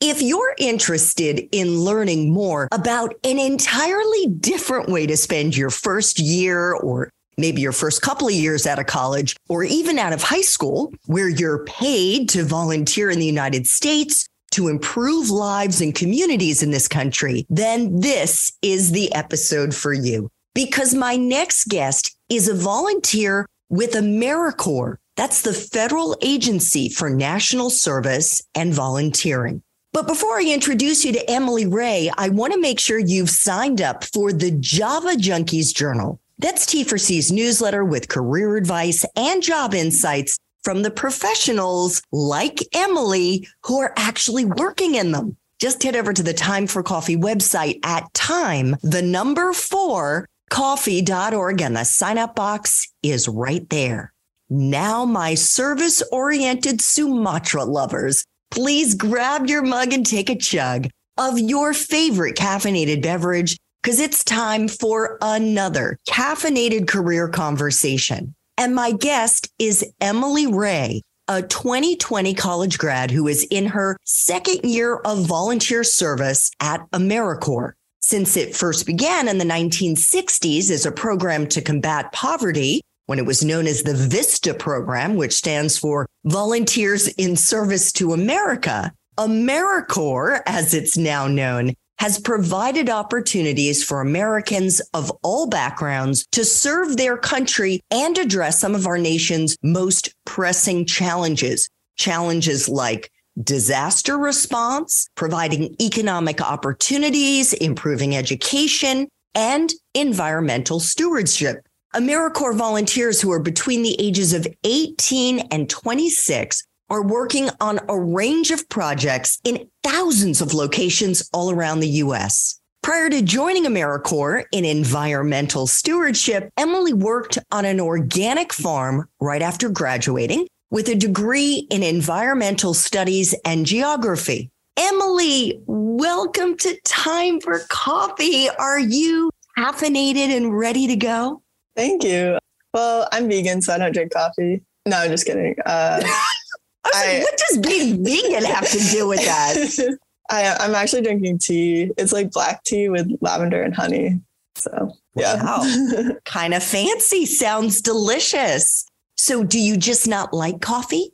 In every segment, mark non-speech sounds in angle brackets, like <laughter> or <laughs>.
If you're interested in learning more about an entirely different way to spend your first year or maybe your first couple of years out of college or even out of high school, where you're paid to volunteer in the United States to improve lives and communities in this country, then this is the episode for you. Because my next guest is a volunteer with AmeriCorps. That's the federal agency for national service and volunteering. But before I introduce you to Emily Ray, I want to make sure you've signed up for the Java Junkies Journal. That's T4C's newsletter with career advice and job insights from the professionals like Emily who are actually working in them. Just head over to the Time for Coffee website at time, the number four, coffee.org, and the sign up box is right there. Now, my service oriented Sumatra lovers, please grab your mug and take a chug of your favorite caffeinated beverage because it's time for another caffeinated career conversation. And my guest is Emily Ray, a 2020 college grad who is in her second year of volunteer service at AmeriCorps. Since it first began in the 1960s as a program to combat poverty, when it was known as the VISTA program, which stands for Volunteers in Service to America. AmeriCorps, as it's now known, has provided opportunities for Americans of all backgrounds to serve their country and address some of our nation's most pressing challenges. Challenges like disaster response, providing economic opportunities, improving education, and environmental stewardship. AmeriCorps volunteers who are between the ages of 18 and 26 are working on a range of projects in thousands of locations all around the U.S. Prior to joining AmeriCorps in environmental stewardship, Emily worked on an organic farm right after graduating with a degree in environmental studies and geography. Emily, welcome to Time for Coffee. Are you caffeinated and ready to go? Thank you. Well, I'm vegan, so I don't drink coffee. No, I'm just kidding. Uh, <laughs> I I, like, what does being vegan have to do with that? <laughs> I, I'm actually drinking tea. It's like black tea with lavender and honey. So, yeah. Wow. <laughs> kind of fancy. Sounds delicious. So, do you just not like coffee?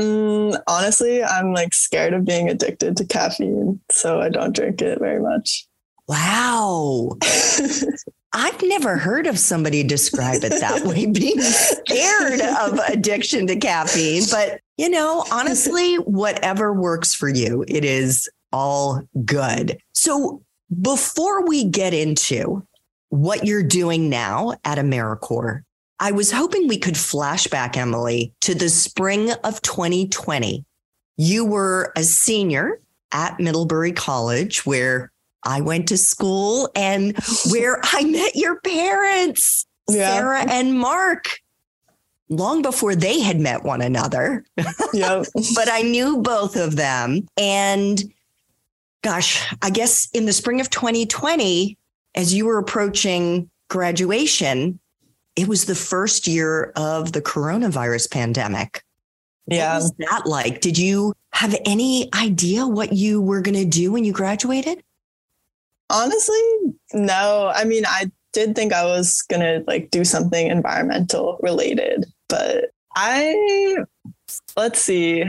Mm, honestly, I'm like scared of being addicted to caffeine. So, I don't drink it very much. Wow. I've never heard of somebody describe it that way, <laughs> being scared of addiction to caffeine. But, you know, honestly, whatever works for you, it is all good. So, before we get into what you're doing now at AmeriCorps, I was hoping we could flashback, Emily, to the spring of 2020. You were a senior at Middlebury College, where I went to school and where <laughs> I met your parents, yeah. Sarah and Mark, long before they had met one another. <laughs> Yeah. <laughs> but I knew both of them. And gosh, I guess in the spring of 2020, as you were approaching graduation, it was the first year of the coronavirus pandemic. Yeah. What was that like? Did you have any idea what you were going to do when you graduated? Honestly, no. I mean, I did think I was going to like do something environmental related, but I, let's see,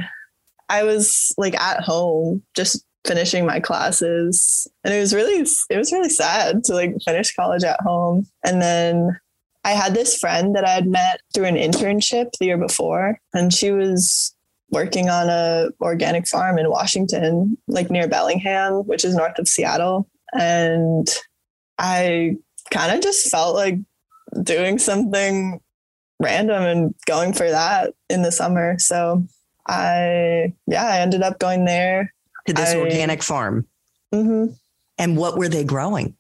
I was like at home just finishing my classes and it was really it was really sad to like finish college at home and then I had this friend that I had met through an internship the year before, and she was working on a organic farm in Washington, like near Bellingham, which is north of Seattle. And I kind of just felt like doing something random and going for that in the summer. So I, yeah, I ended up going there to this I, organic farm. Mm-hmm. And what were they growing?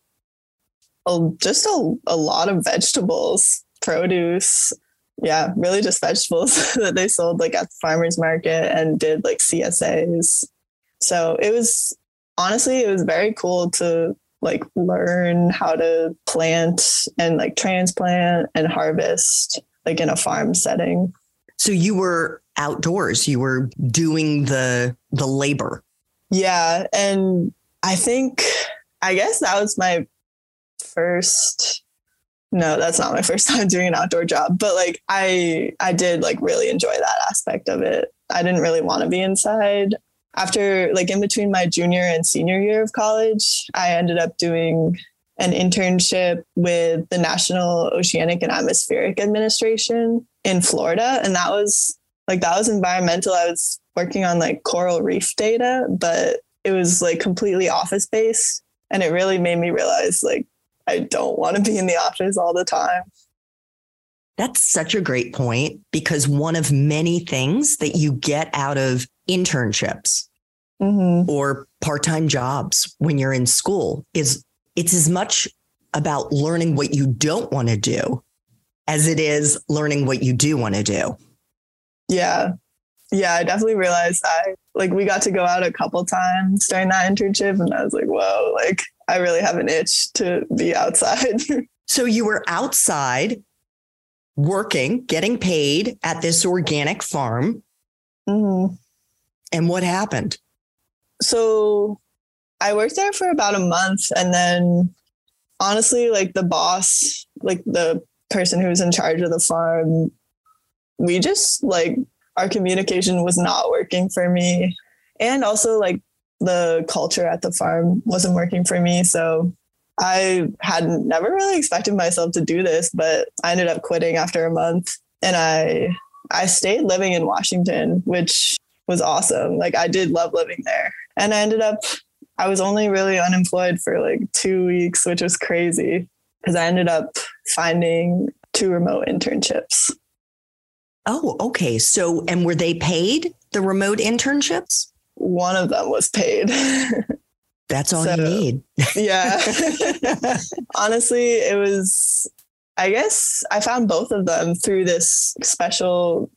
Oh, just a, a lot of vegetables, produce. Yeah, really just vegetables <laughs> that they sold like at the farmer's market and did like CSAs. So it was honestly, it was very cool to like learn how to plant and like transplant and harvest like in a farm setting. So you were outdoors, you were doing the the labor. Yeah, and I think I guess that was my first no, that's not my <laughs> first time doing an outdoor job, but like I I did like really enjoy that aspect of it. I didn't really want to be inside after like in between my junior and senior year of college, I ended up doing an internship with the National Oceanic and Atmospheric Administration in Florida. And that was like, that was environmental. I was working on like coral reef data, but it was like completely office based. And it really made me realize like, I don't want to be in the office all the time. That's such a great point because one of many things that you get out of internships mm-hmm. or part time jobs when you're in school is it's as much about learning what you don't want to do as it is learning what you do want to do. Yeah. Yeah, I definitely realized I like we got to go out a couple times during that internship and I was like, whoa, like I really have an itch to be outside. <laughs> so you were outside working, getting paid at this organic farm. Mm-hmm. And what happened? So I worked there for about a month and then honestly, like the boss, like the person who was in charge of the farm, we just like our communication was not working for me. And also like the culture at the farm wasn't working for me. So I had never really expected myself to do this, but I ended up quitting after a month and I I stayed living in Washington, which was awesome. Like I did love living there. And I ended up I was only really unemployed for like 2 weeks, which was crazy because I ended up finding two remote internships. Oh, okay. So and were they paid the remote internships? One of them was paid. <laughs> That's all so, you need. <laughs> yeah. Honestly, it was, I guess I found both of them through this special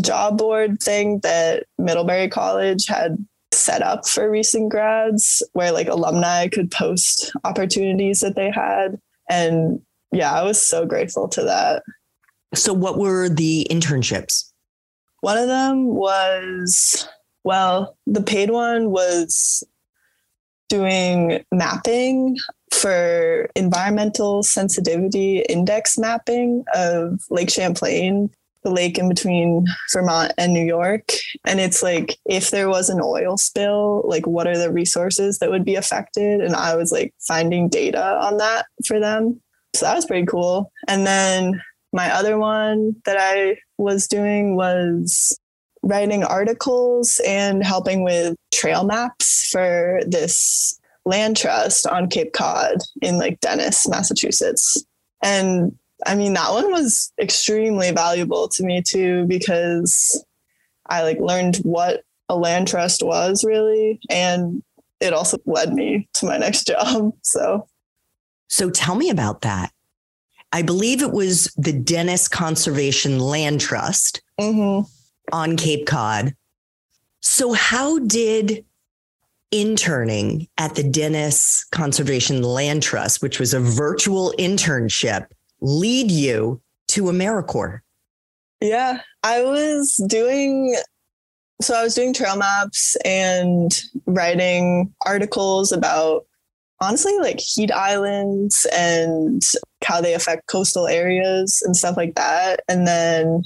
job board thing that Middlebury College had set up for recent grads where like alumni could post opportunities that they had. And yeah, I was so grateful to that. So, what were the internships? One of them was, well, the paid one was doing mapping for environmental sensitivity index mapping of Lake Champlain, the lake in between Vermont and New York. And it's like, if there was an oil spill, like what are the resources that would be affected? And I was like finding data on that for them. So that was pretty cool. And then my other one that I was doing was writing articles and helping with trail maps for this land trust on Cape Cod in like Dennis, Massachusetts. And I mean, that one was extremely valuable to me too, because I like learned what a land trust was really. And it also led me to my next <laughs> job. So, so tell me about that. I believe it was the Dennis Conservation Land Trust mm-hmm on Cape Cod. So, how did interning at the Dennis Conservation Land Trust, which was a virtual internship, lead you to AmeriCorps? Yeah, I was doing so I was doing trail maps and writing articles about honestly like heat islands and how they affect coastal areas and stuff like that. And then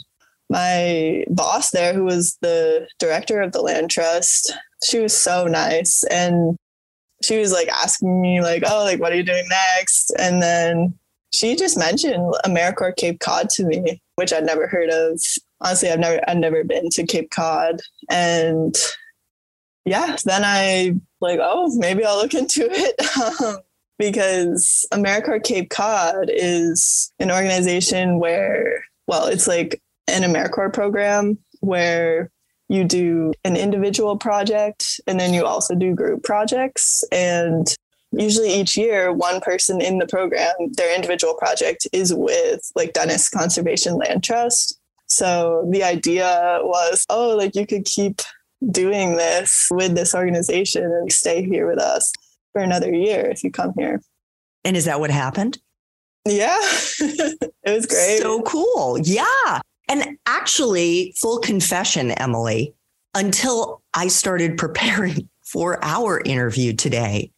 my boss there, who was the director of the land trust, she was so nice. And she was like asking me, like, oh, like, what are you doing next? And then she just mentioned AmeriCorps Cape Cod to me, which I'd never heard of. Honestly, I've never I've never been to Cape Cod. And yeah, then I like, oh, maybe I'll look into <laughs> it. Um, because AmeriCorps Cape Cod is an organization where, well, it's like an AmeriCorps program where you do an individual project and then you also do group projects. And usually each year, one person in the program, their individual project is with like Dennis Conservation Land Trust. So the idea was, oh, like you could keep doing this with this organization and stay here with us for another year if you come here. And is that what happened? Yeah, <laughs> it was great. So cool. Yeah. And actually, full confession, Emily, until I started preparing <laughs> for our interview today,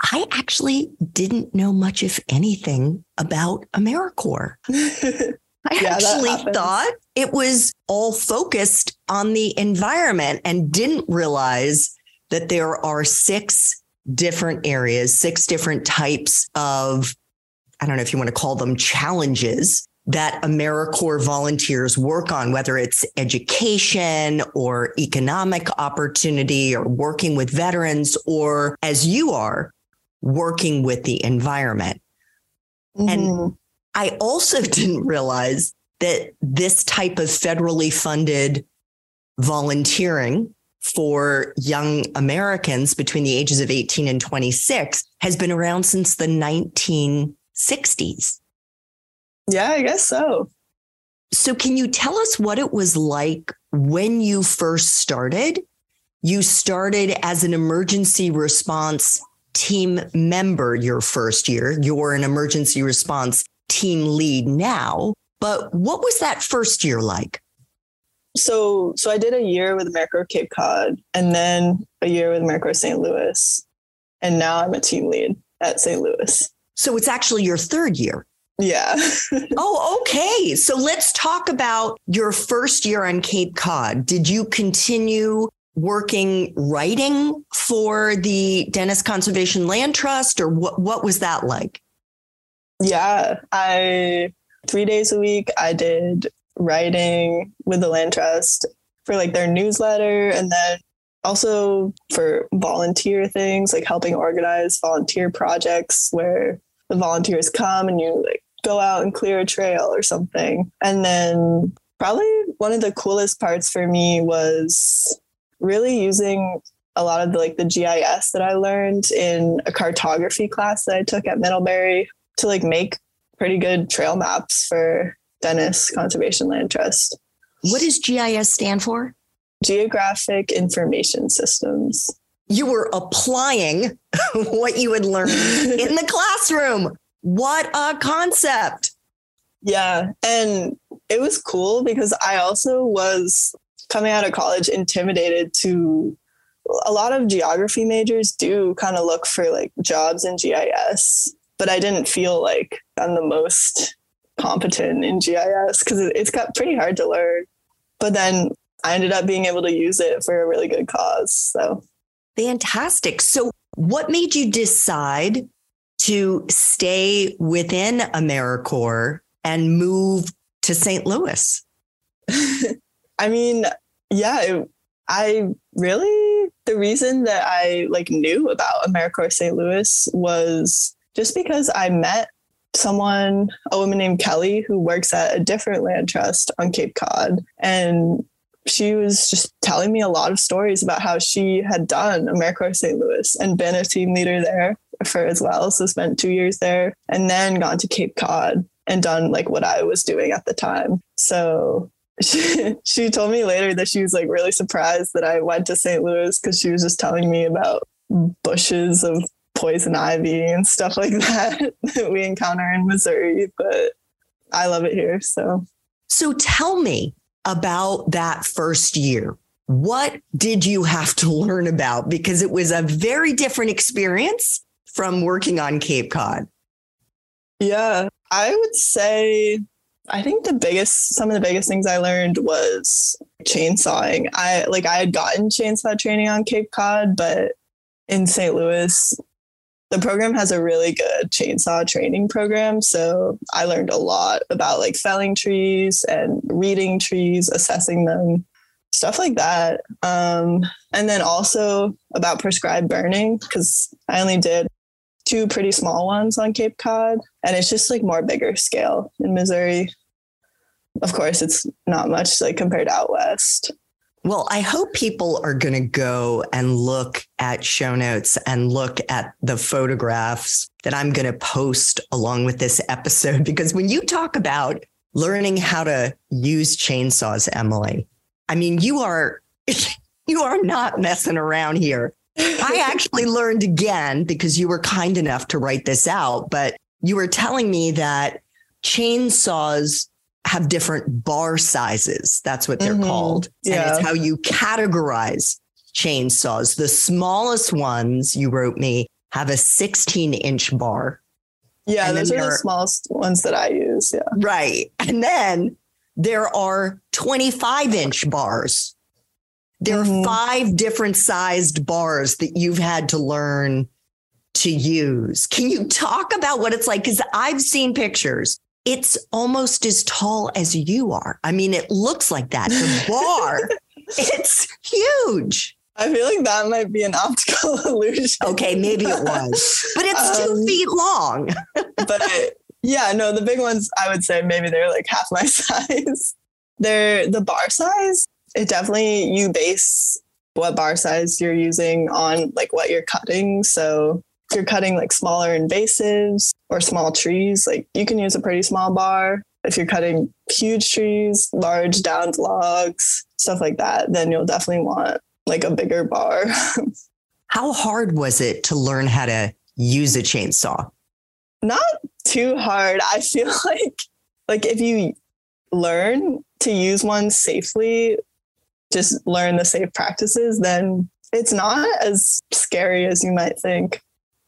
I actually didn't know much, if anything, about AmeriCorps. <laughs> I yeah, actually thought it was all focused on the environment and didn't realize that there are six different areas, six different types of, I don't know if you want to call them challenges that AmeriCorps volunteers work on, whether it's education or economic opportunity or working with veterans, or as you are, working with the environment. Mm-hmm. And I also <laughs> didn't realize that this type of federally funded volunteering for young Americans between the ages of 18 and 26 has been around since the 1960s. Yeah, I guess so. So, can you tell us what it was like when you first started? You started as an emergency response team member your first year. You're an emergency response team lead now. But what was that first year like? So, so I did a year with AmeriCorps Cape Cod, and then a year with AmeriCorps St. Louis, and now I'm a team lead at St. Louis. So it's actually your third year. Yeah. <laughs> oh, okay. So let's talk about your first year on Cape Cod. Did you continue working writing for the Dennis Conservation Land Trust, or what? What was that like? Yeah, I three days a week I did writing with the Land Trust for like their newsletter and then also for volunteer things like helping organize volunteer projects where the volunteers come and you like go out and clear a trail or something. And then probably one of the coolest parts for me was really using a lot of the like the GIS that I learned in a cartography class that I took at Middlebury to like make pretty good trail maps for Dennis Conservation Land Trust. What does GIS stand for? Geographic Information Systems. You were applying <laughs> what you had learned <laughs> in the classroom. What a concept. Yeah. And it was cool because I also was coming out of college intimidated to a lot of geography majors do kind of look for like jobs in GIS, but I didn't feel like I'm the most competent in GIS because it's got pretty hard to learn. But then I ended up being able to use it for a really good cause. So fantastic. So, what made you decide to stay within AmeriCorps and move to St. Louis? <laughs> I mean, yeah, it, I really the reason that I like knew about AmeriCorps St. Louis was just because I met someone, a woman named Kelly, who works at a different land trust on Cape Cod. And she was just telling me a lot of stories about how she had done AmeriCorps St. Louis and been a team leader there for as well. So spent two years there and then gone to Cape Cod and done like what I was doing at the time. So she, she told me later that she was like really surprised that I went to St. Louis because she was just telling me about bushes of poison ivy and stuff like that <laughs> that we encounter in Missouri, but I love it here. So, so tell me about that first year. What did you have to learn about? Because it was a very different experience from working on Cape Cod. Yeah, I would say I think the biggest some of the biggest things I learned was chainsawing. I like I had gotten chainsaw training on Cape Cod, but in St. Louis, the program has a really good chainsaw training program. So I learned a lot about like felling trees and reading trees, assessing them, stuff like that. Um, and then also about prescribed burning, because I only did two pretty small ones on Cape Cod. And it's just like more bigger scale in Missouri. Of course, it's not much like compared to out west. Well, I hope people are going to go and look at show notes and look at the photographs that I'm going to post along with this episode. Because when you talk about learning how to use chainsaws, Emily, I mean, you are, <laughs> you are not messing around here. I <laughs> actually learned again because you were kind enough to write this out, but you were telling me that chainsaws have different bar sizes. That's what they're mm-hmm. called. Yeah. And it's how you categorize chainsaws. The smallest ones, you wrote me, have a 16 inch bar. Yeah, and those are the smallest ones that I use. Yeah. Right. And then there are 25 inch bars. There mm-hmm. are five different sized bars that you've had to learn to use. Can you talk about what it's like? Because I've seen pictures it's almost as tall as you are. I mean, it looks like that. The <laughs> bar, it's huge. I feel like that might be an optical <laughs> illusion. Okay, maybe it was, but it's two um, feet long. <laughs> but yeah, no, the big ones, I would say maybe they're like half my size. They're the bar size. It definitely, you base what bar size you're using on like what you're cutting. So if you're cutting like smaller invasives or small trees, like you can use a pretty small bar. If you're cutting huge trees, large downed logs, stuff like that, then you'll definitely want like a bigger bar. <laughs> how hard was it to learn how to use a chainsaw? Not too hard. I feel <laughs> like like if you learn to use one safely, just learn the safe practices, then it's not as scary as you might think.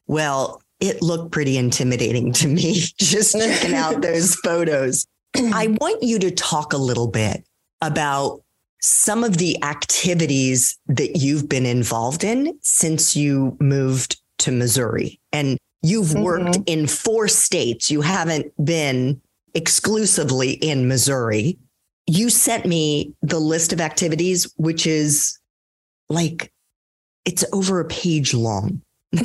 Well, it looked pretty intimidating to me <laughs> just checking out <laughs> those photos. <clears throat> I want you to talk a little bit about some of the activities that you've been involved in since you moved to Missouri. And you've mm-hmm. worked in four states. You haven't been exclusively in Missouri. You sent me the list of activities, which is like, it's over a page long. <laughs>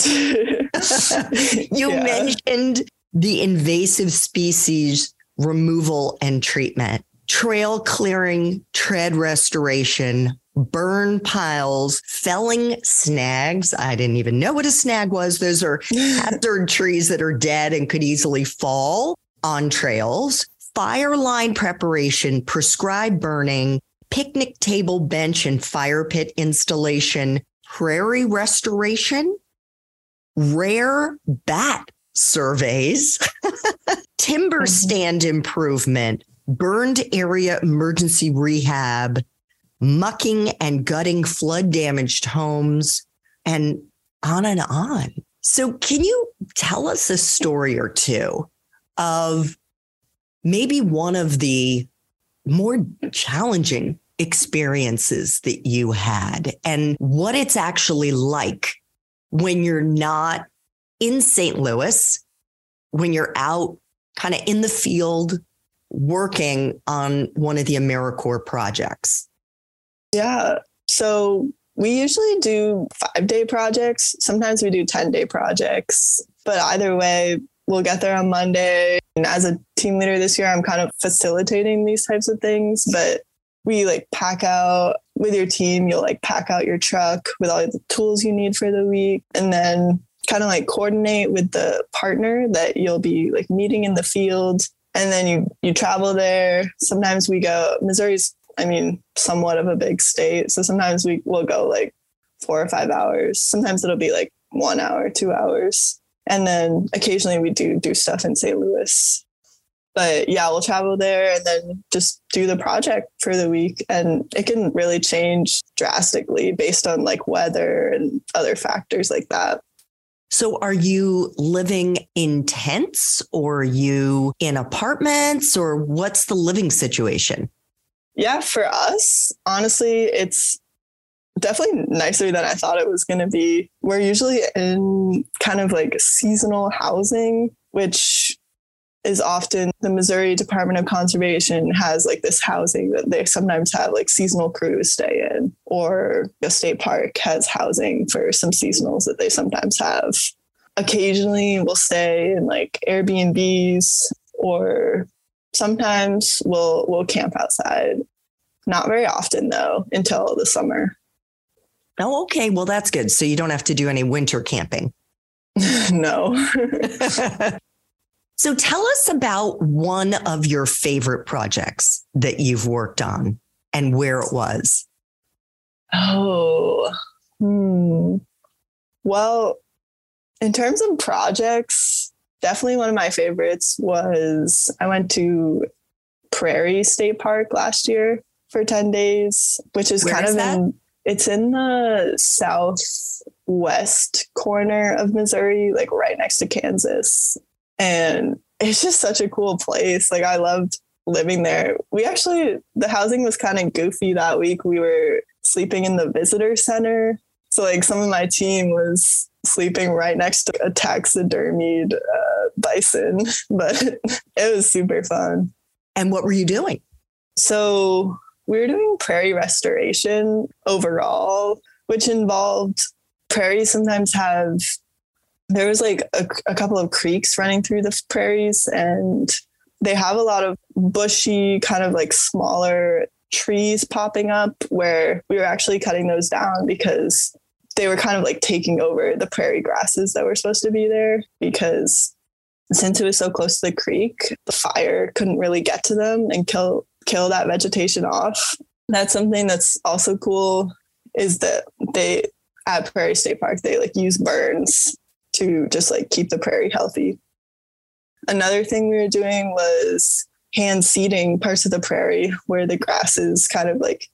<laughs> you yeah. mentioned the invasive species removal and treatment, trail clearing, tread restoration, burn piles, felling snags. I didn't even know what a snag was. Those are <laughs> hazard trees that are dead and could easily fall on trails. Fire line preparation, prescribed burning, picnic table bench and fire pit installation, prairie restoration, rare bat surveys, <laughs> timber mm-hmm. stand improvement, burned area emergency rehab, mucking and gutting flood damaged homes, and on and on. So, can you tell us a story or two of maybe one of the more challenging experiences that you had and what it's actually like when you're not in St. Louis, when you're out kind of in the field working on one of the AmeriCorps projects? Yeah. So we usually do five day projects. Sometimes we do 10 day projects, but either way, we'll get there on Monday. And as a team leader this year, I'm kind of facilitating these types of things, but we like pack out with your team, you'll like pack out your truck with all the tools you need for the week and then kind of like coordinate with the partner that you'll be like meeting in the field and then you you travel there. Sometimes we go Missouri's I mean somewhat of a big state, so sometimes we will go like 4 or 5 hours. Sometimes it'll be like 1 hour, 2 hours. And then occasionally we do do stuff in St. Louis but yeah, we'll travel there and then just do the project for the week. And it can really change drastically based on like weather and other factors like that. So, are you living in tents or are you in apartments or what's the living situation? Yeah, for us, honestly, it's definitely nicer than I thought it was going to be. We're usually in kind of like seasonal housing, which is often the Missouri Department of Conservation has like this housing that they sometimes have like seasonal crews stay in, or the state park has housing for some seasonals that they sometimes have. Occasionally, we'll stay in like Airbnbs, or sometimes we'll we'll camp outside. Not very often though, until the summer. Oh, okay. Well, that's good. So you don't have to do any winter camping. <laughs> no. <laughs> so tell us about one of your favorite projects that you've worked on and where it was. Oh, hmm. Well, in terms of projects, definitely one of my favorites was I went to Prairie State Park last year for 10 days, which is Where kind is of that? in it's in the southwest corner of Missouri, like right next to Kansas. And it's just such a cool place. Like I loved living there. We actually the housing was kind of goofy that week. We were sleeping in the visitor center. So like some of my team was sleeping right next to a taxidermied uh, bison, <laughs> but it was super fun. And what were you doing? So we were doing prairie restoration overall, which involved prairies sometimes have there was like a, a, couple of creeks running through the prairies and they have a lot of bushy kind of like smaller trees popping up where we were actually cutting those down because they were kind of like taking over the prairie grasses that were supposed to be there because since it was so close to the creek the fire couldn't really get to them and kill kill that vegetation off. That's something that's also cool is that they at Prairie State Park they like use burns to just like keep the prairie healthy. Another thing we were doing was hand seeding parts of the prairie where the grass is kind of like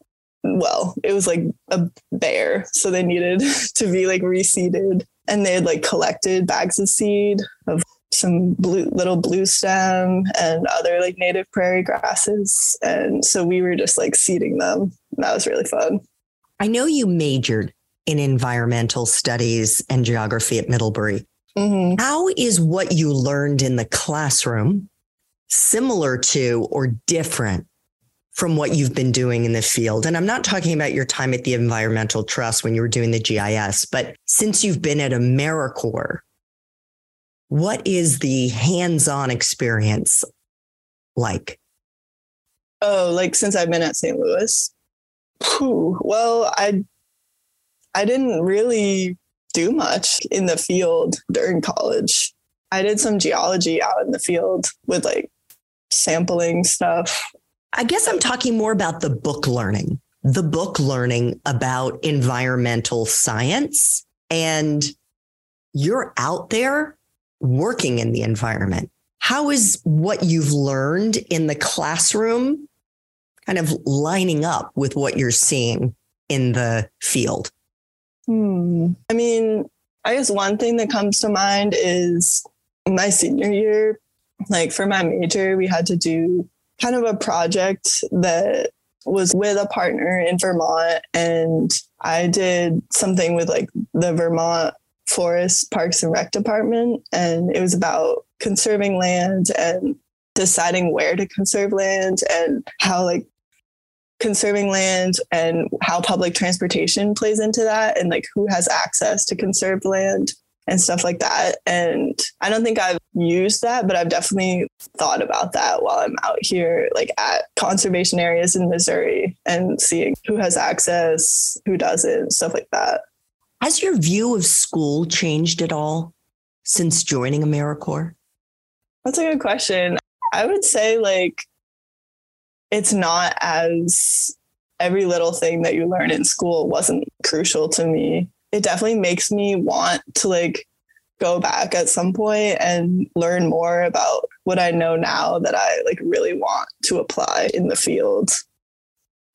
well, it was like a bare, so they needed <laughs> to be like reseeded. And they had like collected bags of seed of some blue little blue stem and other like native prairie grasses and so we were just like seeding them that was really fun i know you majored in environmental studies and geography at middlebury mm-hmm. How is what you learned in the classroom similar to or different from what you've been doing in the field and i'm not talking about your time at the environmental trust when you were doing the gis but since you've been at americorps what is the hands-on experience like? Oh, like since I've been at St. Louis. Whew, well, I I didn't really do much in the field during college. I did some geology out in the field with like sampling stuff. I guess I'm talking more about the book learning, the book learning about environmental science. And you're out there working in the environment. How is what you've learned in the classroom kind of lining up with what you're seeing in the field? Hmm. I mean, I guess one thing that comes to mind is my senior year, like for my major, we had to do kind of a project that was with a partner in Vermont. And I did something with like the Vermont Forest Parks and Rec Department, and it was about conserving land and deciding where to conserve land and how like conserving land and how public transportation plays into that and like who has access to conserved land and stuff like that. And I don't think I've used that, but I've definitely thought about that while I'm out here, like at conservation areas in Missouri and seeing who has access, who doesn't, stuff like that. Has your view of school changed at all since joining AmeriCorps? That's a good question. I would say like it's not as every little thing that you learn in school wasn't crucial to me. It definitely makes me want to like go back at some point and learn more about what I know now that I like really want to apply in the field.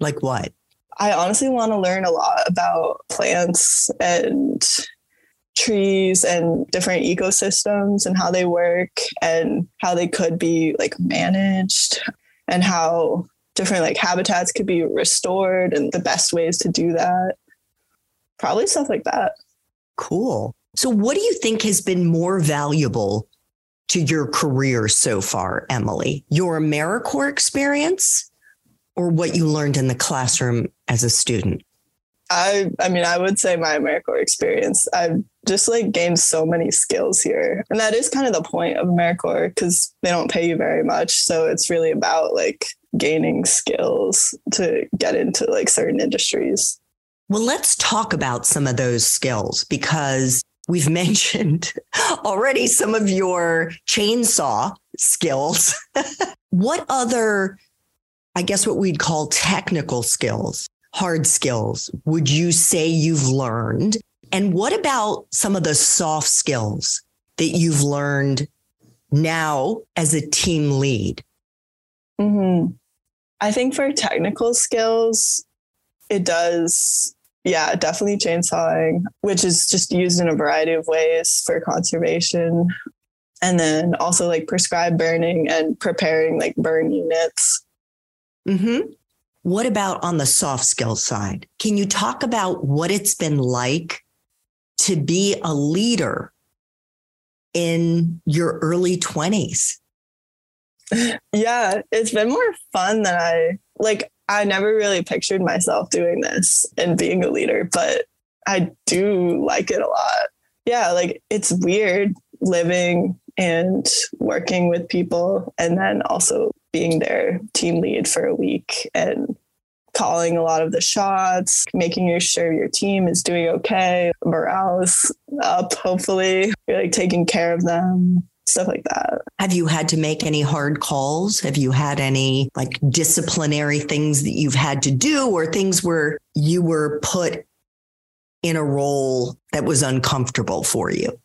Like what? I honestly want to learn a lot about plants and trees and different ecosystems and how they work and how they could be like managed and how different like habitats could be restored and the best ways to do that. probably stuff like that. Cool. So, what do you think has been more valuable to your career so far, Emily? Your AmeriCorps experience or what you learned in the classroom as a student? I I mean, I would say my AmeriCorps experience. I've just like gained so many skills here. And that is kind of the point of AmeriCorps because they don't pay you very much. So it's really about like gaining skills to get into like certain industries. Well, let's talk about some of those skills because we've <laughs> mentioned already some of your chainsaw skills. <laughs> what other, I guess, what we'd call technical skills, hard skills, would you say you've learned? And what about some of the soft skills that you've learned now as a team lead? Mm-hmm. I think for technical skills, it does yeah, definitely chainsawing, which is just used in a variety of ways for conservation. And then also like prescribed burning and preparing like burn units. Mm-hmm. What about on the soft skill side? Can you talk about what it's been like to be a leader in your early 20s? Yeah, it's been more fun than I like. I never really pictured myself doing this and being a leader, but I do like it a lot. Yeah, like it's weird living and working with people and then also being their team lead for a week and calling a lot of the shots, making sure your team is doing okay, morale is up, hopefully. You're like taking care of them stuff like that. Have you had to make any hard calls? Have you had any like disciplinary things that you've had to do or things where you were put in a role that was uncomfortable for you?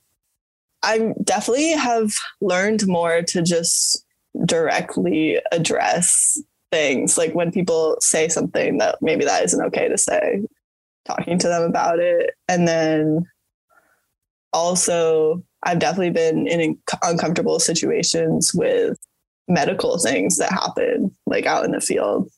I definitely have learned more to just directly address things like when people say something that maybe that isn't okay to say talking to them about it and then also I've definitely been in uncomfortable situations with medical things that happen like out in the field.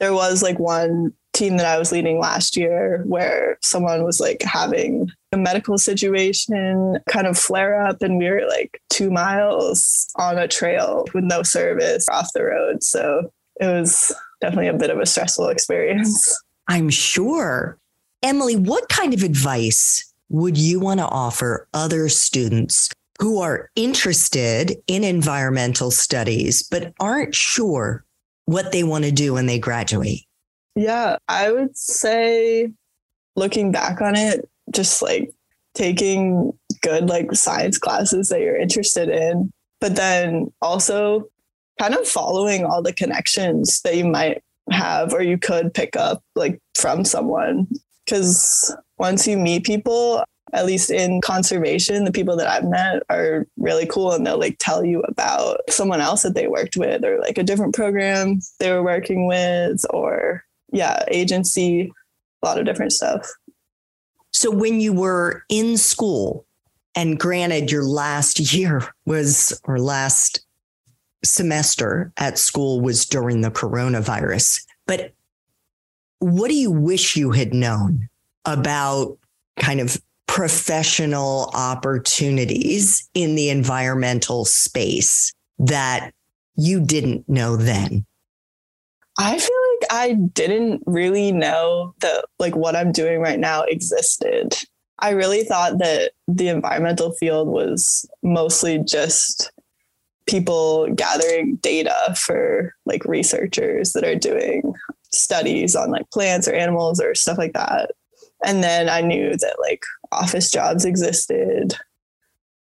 There was like one team that I was leading last year where someone was like having a medical situation kind of flare up and we were like 2 miles on a trail with no service off the road. So it was definitely a bit of a stressful experience. I'm sure. Emily, what kind of advice would you want to offer other students who are interested in environmental studies but aren't sure what they want to do when they graduate? Yeah, I would say looking back on it, just like taking good like science classes that you're interested in, but then also kind of following all the connections that you might have or you could pick up like from someone because once you meet people, at least in conservation, the people that I've met are really cool and they'll like tell you about someone else that they worked with or like a different program they were working with or yeah, agency, a lot of different stuff. So when you were in school, and granted, your last <laughs> year was or last semester at school was during the coronavirus, but what do you wish you had known about kind of professional opportunities in the environmental space that you didn't know then? I feel like I didn't really know that like what I'm doing right now existed. I really thought that the environmental field was mostly just people gathering data for like researchers that are doing studies on like plants or animals or stuff like that. And then I knew that like office jobs existed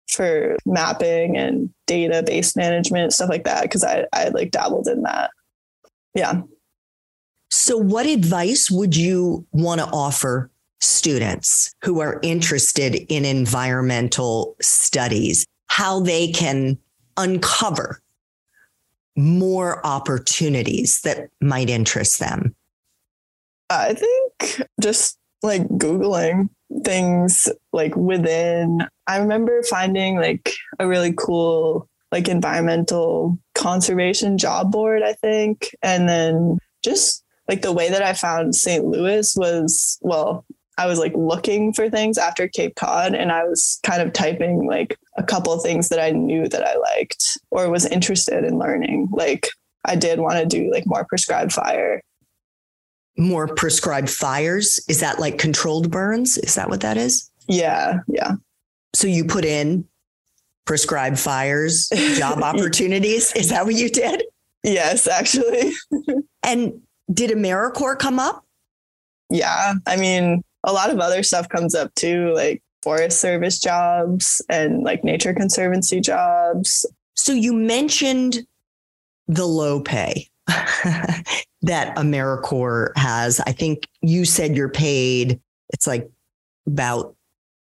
for mapping and database management, stuff like that, because I, I like dabbled in that. Yeah. So, what advice would you want to offer students who are interested in environmental studies, how they can uncover more opportunities that might interest them? I think just like Googling things like within, I remember finding like a really cool like environmental conservation job board, I think. And then just like the way that I found St. Louis was, well, I was like looking for things after Cape Cod and I was kind of typing like a couple of things that I knew that I liked or was interested in learning. Like I did want to do like more prescribed fire. More prescribed fires? Is that like controlled burns? Is that what that is? Yeah. Yeah. So you put in prescribed fires, job <laughs> opportunities. Is that what you did? Yes, actually. <laughs> and did AmeriCorps come up? Yeah. I mean, a lot of other stuff comes up too, like Forest Service jobs and like Nature Conservancy jobs. So you mentioned the low pay <laughs> that AmeriCorps has. I think you said you're paid, it's like about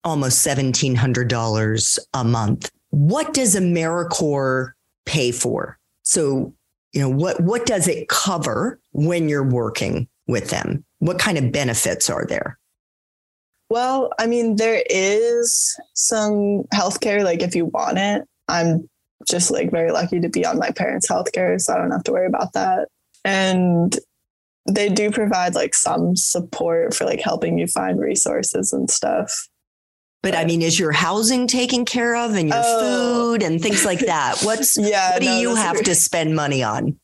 almost $1,700 a month. What does AmeriCorps pay for? So, you know, what, what does it cover when you're working with them? What kind of benefits are there? Well, I mean, there is some healthcare, like if you want it. I'm just like very lucky to be on my parents' healthcare, so I don't have to worry about that. And they do provide like some support for like helping you find resources and stuff. But I mean, is your housing taken care of and your oh. food and things like that? What's <laughs> yeah, what do no, you have are, to spend money on?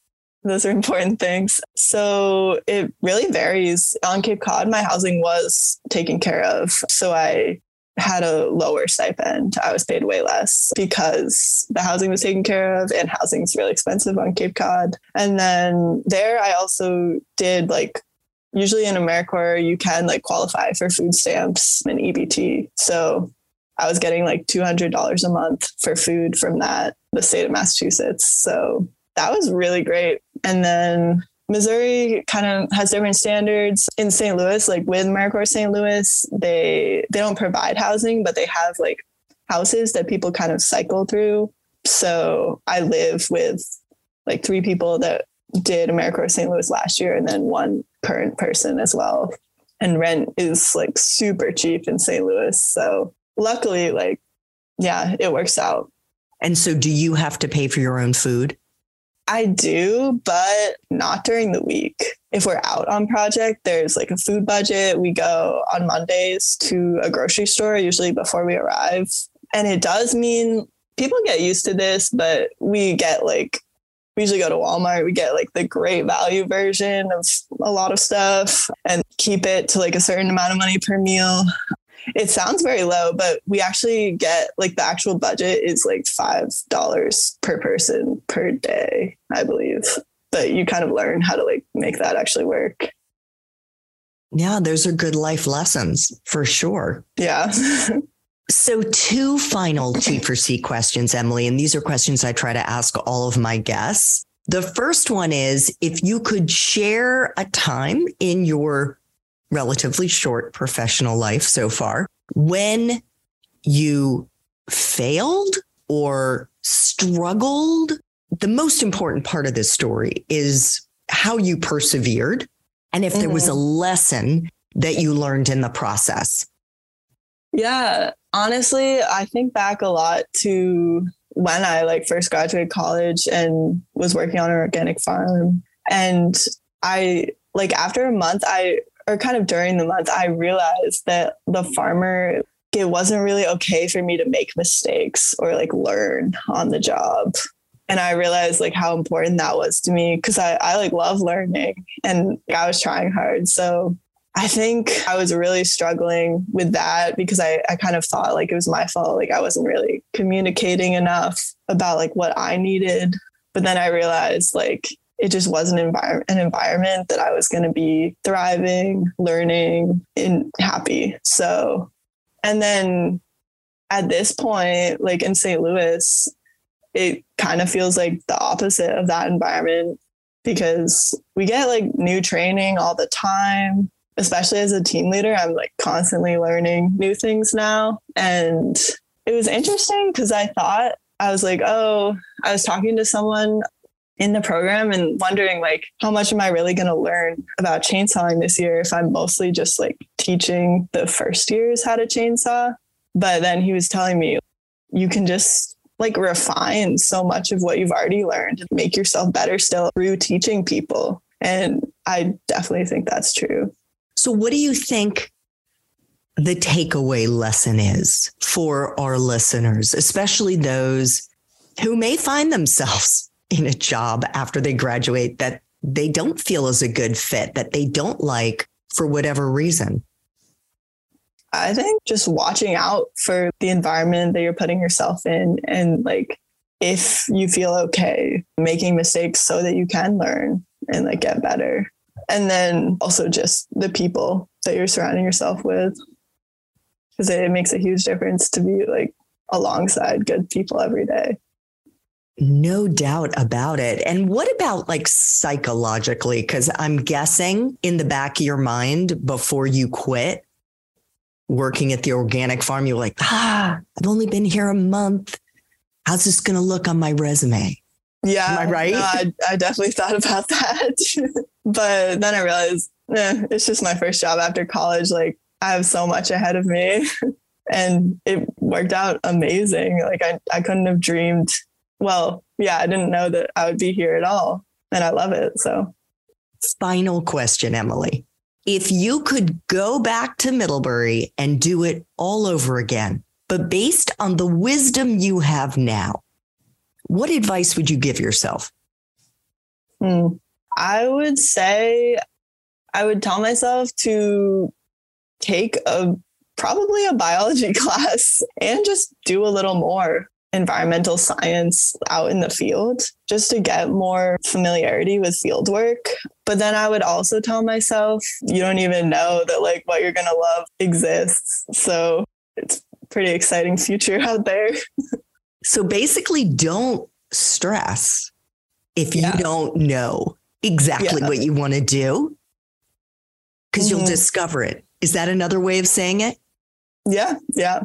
Those are important things. So it really varies. On Cape Cod, my housing was taken care of. So I had a lower stipend. I was paid way less because the housing was taken care of and housing is really expensive on Cape Cod. And then there I also did like usually in AmeriCorps you can like qualify for food stamps and EBT. So I was getting like $200 a month for food from that, the state of Massachusetts. So that was really great. And then Missouri kind of has different standards in St. Louis, like with AmeriCorps St. Louis, they they don't provide housing, but they have like houses that people kind of cycle through. So I live with like three people that did AmeriCorps St. Louis last year and then one current person as well. And rent is like super cheap in St. Louis. So luckily, like, yeah, it works out. And so do you have to pay for your own food? I do, but not during the week. If we're out on project, there's like a food budget. We go on Mondays to a grocery store, usually before we arrive. And it does mean people get used to this, but we get like, we usually go to Walmart, we get like the great value version of a lot of stuff and keep it to like a certain amount of money per meal it sounds very low, but we actually get like the actual budget is like five dollars per person per day, I believe. But you kind of learn how to like make that actually work. Yeah, those are good life lessons for sure. Yeah. <laughs> so, two final T4C questions, Emily, and these are questions I try to ask all of my guests. The first one is if you could share a time in your relatively short professional life so far, when you failed or struggled, the most important part of this story is how you persevered and if mm-hmm. there was a mm-hmm. lesson that you learned in the process. Yeah, honestly, I think back a lot to when I like first graduated college and was working on an organic farm and I like after a month I or kind of during the month, I realized that the farmer, it wasn't really okay for me to make mistakes or like learn on the job. And I realized like how important that was to me because I, I like love learning and I was trying hard. So I think I was really struggling with that because I, I kind of thought like it was my fault. Like I wasn't really communicating enough about like what I needed. But then I realized like it just was an environment an environment that I was going to be thriving, learning, and happy. So, and then at this point, like in St. Louis, it kind of feels like the opposite of that environment because we get like new training all the time. Especially as a team leader, I'm like constantly learning new things now. And it was interesting because I thought I was like, oh, I was talking to someone in the program and wondering like how much am I really going to learn about chainsawing this year if I'm mostly just like teaching the first years how to chainsaw. But then he was telling me you can just like refine so much of what you've already learned and make yourself better still through teaching people. And I definitely think that's true. So what do you think the takeaway lesson is for our listeners, especially those who may find themselves in a job after they graduate that they don't feel is a good fit, that they don't like for whatever reason? I think just watching out for the environment that you're putting yourself in and like if you feel okay making mistakes so that you can learn and like get better. And then also just the people that you're surrounding yourself with. Because it makes a huge difference to be like alongside good people every day. No doubt about it. And what about like psychologically? Because I'm guessing in the back of your mind before you quit working at the organic farm, you're like, ah, I've only been here a month. How's this going to look on my resume? Yeah. Am I right? No, I, I definitely thought about <laughs> that. but then I realized eh, it's just my first job after college. Like, I have so much ahead of me. <laughs> and it worked out amazing. Like, I, I couldn't have dreamed well, yeah, I didn't know that I would be here at all. And I love it. So, final question, Emily. If you could go back to Middlebury and do it all over again, but based on the wisdom you have now, what advice would you give yourself? Hmm. I would say I would tell myself to take a probably a biology <laughs> class and just do a little more environmental science out in the field just to get more familiarity with field work. But then I would also tell myself, you don't even know that like what you're going to love exists. So it's pretty exciting future out there. <laughs> so basically don't stress if you yeah. don't know exactly yeah. what you want to do because mm-hmm. you'll discover it. Is that another way of saying it? Yeah, yeah.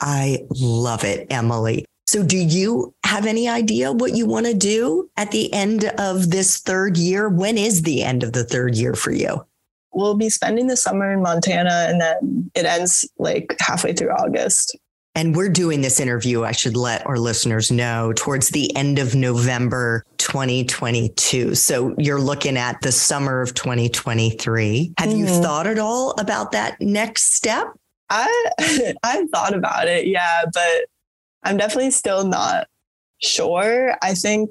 I love it, Emily. So, do you have any idea what you want to do at the end of this third year? When is the end of the third year for you? We'll be spending the summer in Montana and then it ends like halfway through August. And we're doing this interview, I should let our listeners know, towards the end of November 2022. So you're looking at the summer of 2023. Have mm-hmm. you thought at all about that next step? I <laughs> I've thought about it, yeah, but I'm definitely still not sure. I think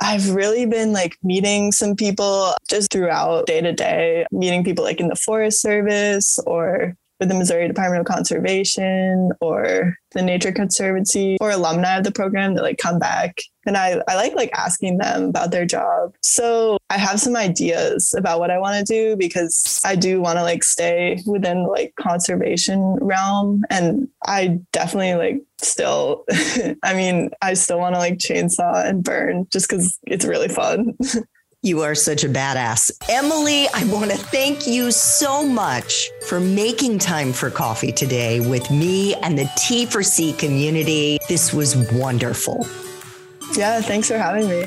I've really been like meeting some people just throughout day to day, meeting people like in the Forest Service or with the Missouri Department of Conservation or the Nature Conservancy or alumni of the program that like come back. And I, I like like asking them about their job. So I have some ideas about what I want to do because I do want to like stay within like conservation realm. And I definitely like still, <laughs> I mean, I still want to like chainsaw and burn just because it's really fun. <laughs> You are such a badass. Emily, I want to thank you so much for making time for coffee today with me and the T4C community. This was wonderful. Yeah, thanks for having me.